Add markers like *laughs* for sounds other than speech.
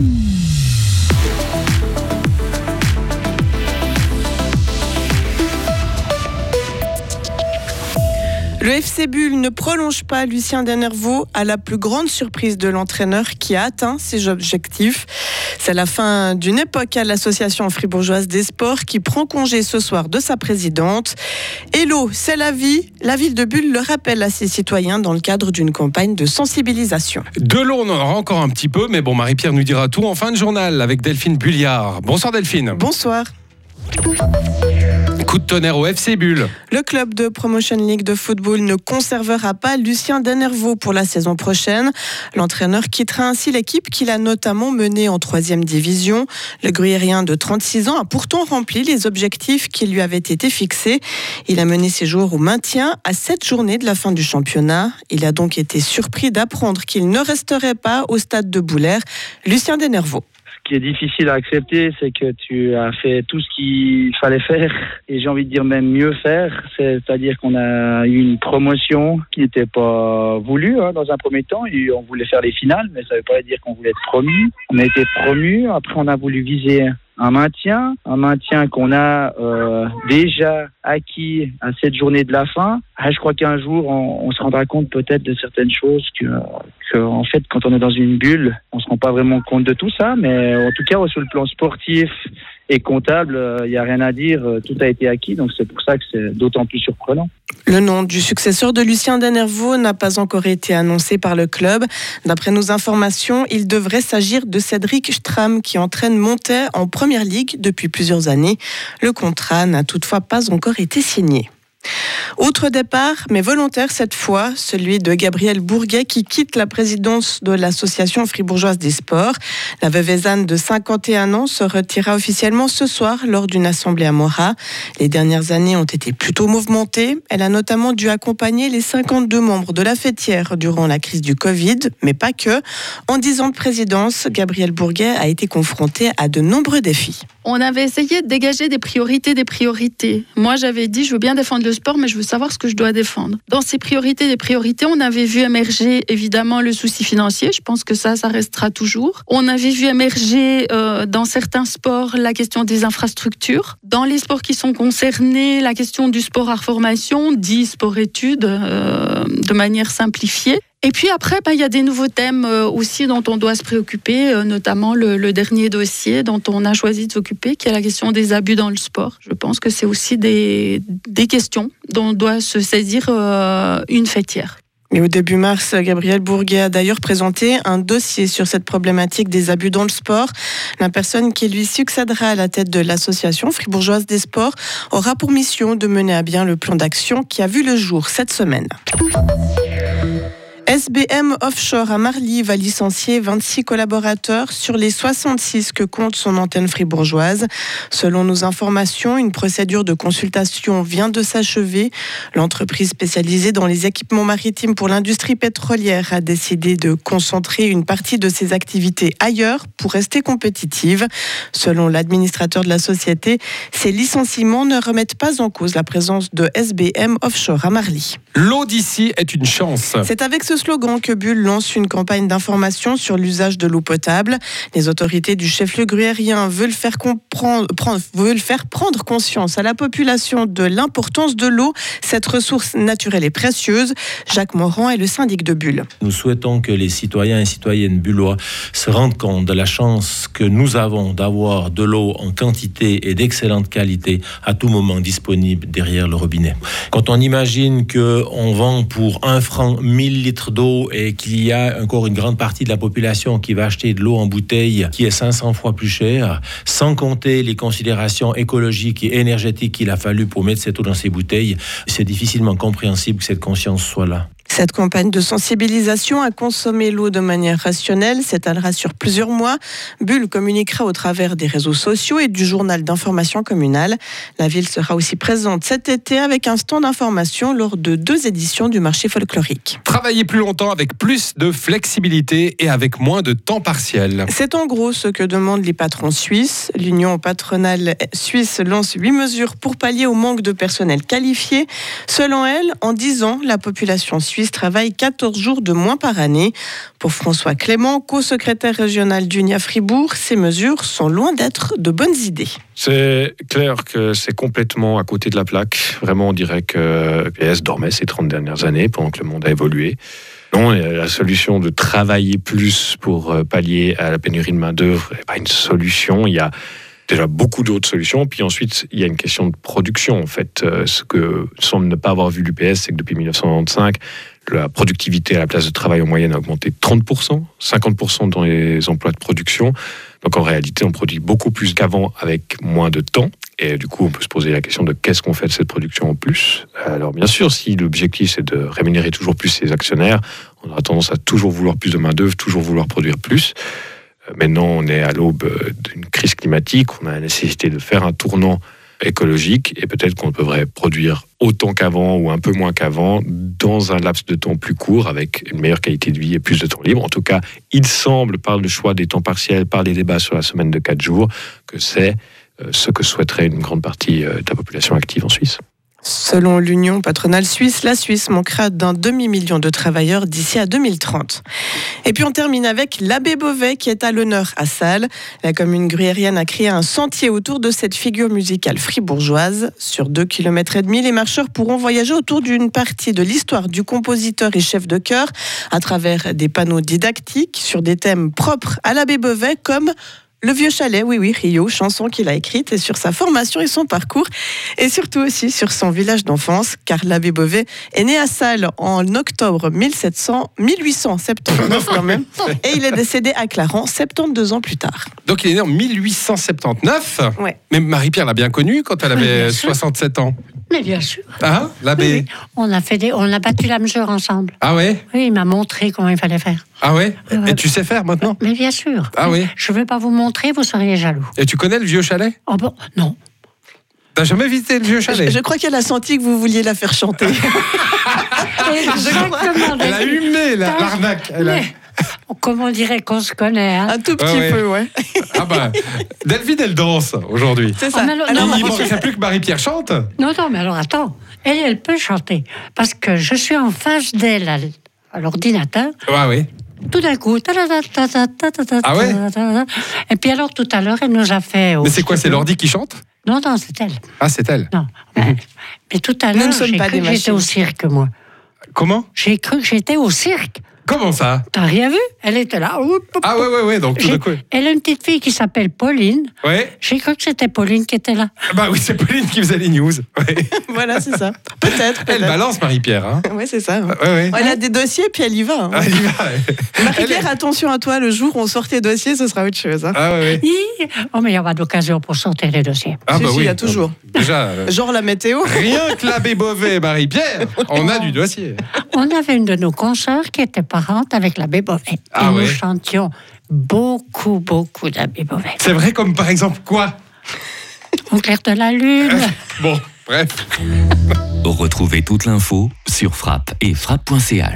Mm-hmm. Le FC Bull ne prolonge pas Lucien Denervaux à la plus grande surprise de l'entraîneur qui a atteint ses objectifs. C'est la fin d'une époque à l'association fribourgeoise des sports qui prend congé ce soir de sa présidente. Hello, c'est la vie. La ville de Bulle le rappelle à ses citoyens dans le cadre d'une campagne de sensibilisation. De l'eau, on en aura encore un petit peu, mais bon, Marie-Pierre nous dira tout en fin de journal avec Delphine Bulliard. Bonsoir Delphine. Bonsoir. Coup de tonnerre au FC Bulle. Le club de Promotion League de football ne conservera pas Lucien Denervaux pour la saison prochaine. L'entraîneur quittera ainsi l'équipe qu'il a notamment menée en troisième division. Le gruyérien de 36 ans a pourtant rempli les objectifs qui lui avaient été fixés. Il a mené ses jours au maintien à sept journées de la fin du championnat. Il a donc été surpris d'apprendre qu'il ne resterait pas au stade de Boulaire. Lucien Denervaux qui est difficile à accepter, c'est que tu as fait tout ce qu'il fallait faire et j'ai envie de dire même mieux faire. C'est-à-dire qu'on a eu une promotion qui n'était pas voulue hein, dans un premier temps. on voulait faire les finales, mais ça ne veut pas dire qu'on voulait être promu. On a été promu. Après, on a voulu viser un maintien, un maintien qu'on a euh, déjà acquis à cette journée de la fin. Ah, je crois qu'un jour, on, se rendra compte peut-être de certaines choses que, que, en fait, quand on est dans une bulle, on se rend pas vraiment compte de tout ça. Mais en tout cas, sur le plan sportif et comptable, il euh, n'y a rien à dire, euh, tout a été acquis, donc c'est pour ça que c'est d'autant plus surprenant. Le nom du successeur de Lucien Denervaux n'a pas encore été annoncé par le club. D'après nos informations, il devrait s'agir de Cédric Stram qui entraîne Montet en première ligue depuis plusieurs années. Le contrat n'a toutefois pas encore été signé. Autre départ, mais volontaire cette fois, celui de Gabriel Bourguet qui quitte la présidence de l'association fribourgeoise des sports. La veuve de 51 ans se retira officiellement ce soir lors d'une assemblée à Mora. Les dernières années ont été plutôt mouvementées. Elle a notamment dû accompagner les 52 membres de la fêtière durant la crise du Covid, mais pas que. En 10 ans de présidence, Gabriel Bourguet a été confronté à de nombreux défis. On avait essayé de dégager des priorités, des priorités. Moi, j'avais dit, je veux bien défendre le sport, mais je veux savoir ce que je dois défendre. Dans ces priorités, des priorités, on avait vu émerger évidemment le souci financier. Je pense que ça, ça restera toujours. On avait vu émerger euh, dans certains sports la question des infrastructures. Dans les sports qui sont concernés, la question du sport à formation, dit sport-études, euh, de manière simplifiée. Et puis après, bah, il y a des nouveaux thèmes euh, aussi dont on doit se préoccuper, euh, notamment le, dernier dossier dont on a choisi de s'occuper, qui est la question des abus dans le sport. Je pense que c'est aussi des, des, questions dont doit se saisir euh, une fêtière. Et au début mars, Gabriel Bourguet a d'ailleurs présenté un dossier sur cette problématique des abus dans le sport. La personne qui lui succédera à la tête de l'association fribourgeoise des sports aura pour mission de mener à bien le plan d'action qui a vu le jour cette semaine. SBM Offshore à Marly va licencier 26 collaborateurs sur les 66 que compte son antenne fribourgeoise. Selon nos informations, une procédure de consultation vient de s'achever. L'entreprise spécialisée dans les équipements maritimes pour l'industrie pétrolière a décidé de concentrer une partie de ses activités ailleurs pour rester compétitive. Selon l'administrateur de la société, ces licenciements ne remettent pas en cause la présence de SBM Offshore à Marly. L'eau d'ici est une chance. C'est avec ce slogan que Bulle lance une campagne d'information sur l'usage de l'eau potable. Les autorités du chef-lieu gruérien veulent faire, comprendre, veulent faire prendre conscience à la population de l'importance de l'eau. Cette ressource naturelle et précieuse. Jacques Morand est le syndic de Bulle. Nous souhaitons que les citoyens et citoyennes bullois se rendent compte de la chance que nous avons d'avoir de l'eau en quantité et d'excellente qualité à tout moment disponible derrière le robinet. Quand on imagine que on vend pour un franc 1000 litres d'eau et qu'il y a encore une grande partie de la population qui va acheter de l'eau en bouteille qui est 500 fois plus chère, sans compter les considérations écologiques et énergétiques qu'il a fallu pour mettre cette eau dans ces bouteilles, c'est difficilement compréhensible que cette conscience soit là. Cette campagne de sensibilisation à consommer l'eau de manière rationnelle s'étalera sur plusieurs mois. Bulle communiquera au travers des réseaux sociaux et du journal d'information communal. La ville sera aussi présente cet été avec un stand d'information lors de deux éditions du marché folklorique. Travailler plus longtemps avec plus de flexibilité et avec moins de temps partiel. C'est en gros ce que demandent les patrons suisses. L'Union patronale suisse lance huit mesures pour pallier au manque de personnel qualifié. Selon elle, en dix ans, la population suisse Suisse travaille 14 jours de moins par année. Pour François Clément, co-secrétaire régional d'Unia Fribourg, ces mesures sont loin d'être de bonnes idées. C'est clair que c'est complètement à côté de la plaque. Vraiment, on dirait que PS dormait ces 30 dernières années pendant que le monde a évolué. Non, la solution de travailler plus pour euh, pallier à la pénurie de main-d'œuvre n'est pas une solution. Il y a déjà beaucoup d'autres solutions. Puis ensuite, il y a une question de production. En fait, euh, ce que semble ne pas avoir vu l'UPS, c'est que depuis 1995, la productivité à la place de travail en moyenne a augmenté de 30%, 50% dans les emplois de production. Donc en réalité, on produit beaucoup plus qu'avant avec moins de temps. Et du coup, on peut se poser la question de qu'est-ce qu'on fait de cette production en plus. Alors bien sûr, si l'objectif c'est de rémunérer toujours plus ses actionnaires, on aura tendance à toujours vouloir plus de main-d'œuvre, toujours vouloir produire plus. Euh, maintenant, on est à l'aube euh, d'une crise climatique, on a la nécessité de faire un tournant écologique et peut-être qu'on devrait produire autant qu'avant ou un peu moins qu'avant dans un laps de temps plus court avec une meilleure qualité de vie et plus de temps libre. En tout cas, il semble par le choix des temps partiels, par les débats sur la semaine de 4 jours, que c'est euh, ce que souhaiterait une grande partie de la population active en Suisse. Selon l'Union patronale suisse, la Suisse manquera d'un demi-million de travailleurs d'ici à 2030. Et puis on termine avec l'abbé Beauvais qui est à l'honneur à Salles. La commune gruyérienne a créé un sentier autour de cette figure musicale fribourgeoise. Sur deux kilomètres et demi, les marcheurs pourront voyager autour d'une partie de l'histoire du compositeur et chef de chœur à travers des panneaux didactiques sur des thèmes propres à l'abbé Beauvais comme le vieux chalet, oui, oui, Rio, chanson qu'il a écrite, et sur sa formation et son parcours, et surtout aussi sur son village d'enfance, car l'abbé Beauvais est né à Salles en octobre 1700, 1879 quand même, *laughs* et il est décédé à Clarence 72 ans plus tard. Donc il est né en 1879 Ouais. Mais Marie-Pierre l'a bien connu quand elle avait bien sûr. 67 ans. Mais bien sûr. Ah, l'abbé Oui, oui. On a fait des, on a battu la mesure ensemble. Ah ouais? Oui, il m'a montré comment il fallait faire. Ah ouais? Et tu sais faire maintenant? Mais bien sûr. Ah oui Je ne vais pas vous montrer, vous seriez jaloux. Et tu connais le vieux chalet? Oh bon, non. T'as jamais visité le vieux chalet? Je, je crois qu'elle a senti que vous vouliez la faire chanter. *laughs* *laughs* Exactement. Elle a humé la- l'arnaque. Elle a- Mais, Comme on dirait qu'on se connaît. Hein. Un tout petit Ouais, ouais. peu, ouais. Ah bah, Delphine, elle danse aujourd'hui. C'est ça. Oh, mais alors- non, Il manquerait plus que Marie-Pierre chante. Non, non, mais alors attends. Elle, elle peut chanter. Parce que je suis en face d'elle à l'ordinateur. Ouais, oui. Tout d'un coup. Ah ouais Et puis alors, tout à l'heure, elle nous a fait. Mais c'est quoi, c'est l'ordi qui chante? Non, non, c'est elle. Ah, c'est elle. Non. Mais tout à ne l'heure, j'ai cru que j'étais au cirque, moi. Comment? J'ai cru que j'étais au cirque. Comment ça T'as rien vu Elle était là. Ah ouais, ouais, ouais, donc tout J'ai- d'un coup. Elle a une petite fille qui s'appelle Pauline. Ouais. J'ai cru que c'était Pauline qui était là. Bah oui, c'est Pauline qui faisait les news. Ouais. *laughs* Voilà, c'est ça. Peut-être. Elle balance Marie-Pierre. Hein. Ouais, c'est ça. ouais. Ouais. Elle a des dossiers, puis elle y va. hein. Ah, elle y va, ouais. *laughs* Marie-Pierre, attention à toi, le jour où on sort tes dossiers, ce sera autre chose. hein. Ah ouais, ouais. Hi Oh, mais il y aura d'occasion pour sortir les dossiers. Ah Si, bah si, oui. il y a toujours. Déjà, euh, *laughs* Genre la météo. rien que l'abbé Beauvais et Marie-Pierre, on a du dossier. On avait une de nos consoeurs qui était parente avec l'abbé Beauvais. Ah et ouais. nous chantions beaucoup, beaucoup d'abbé Beauvais. C'est vrai comme par exemple quoi? Au clair de la lune. *laughs* Bon, bref. Retrouvez toute l'info sur frappe et frappe.ch.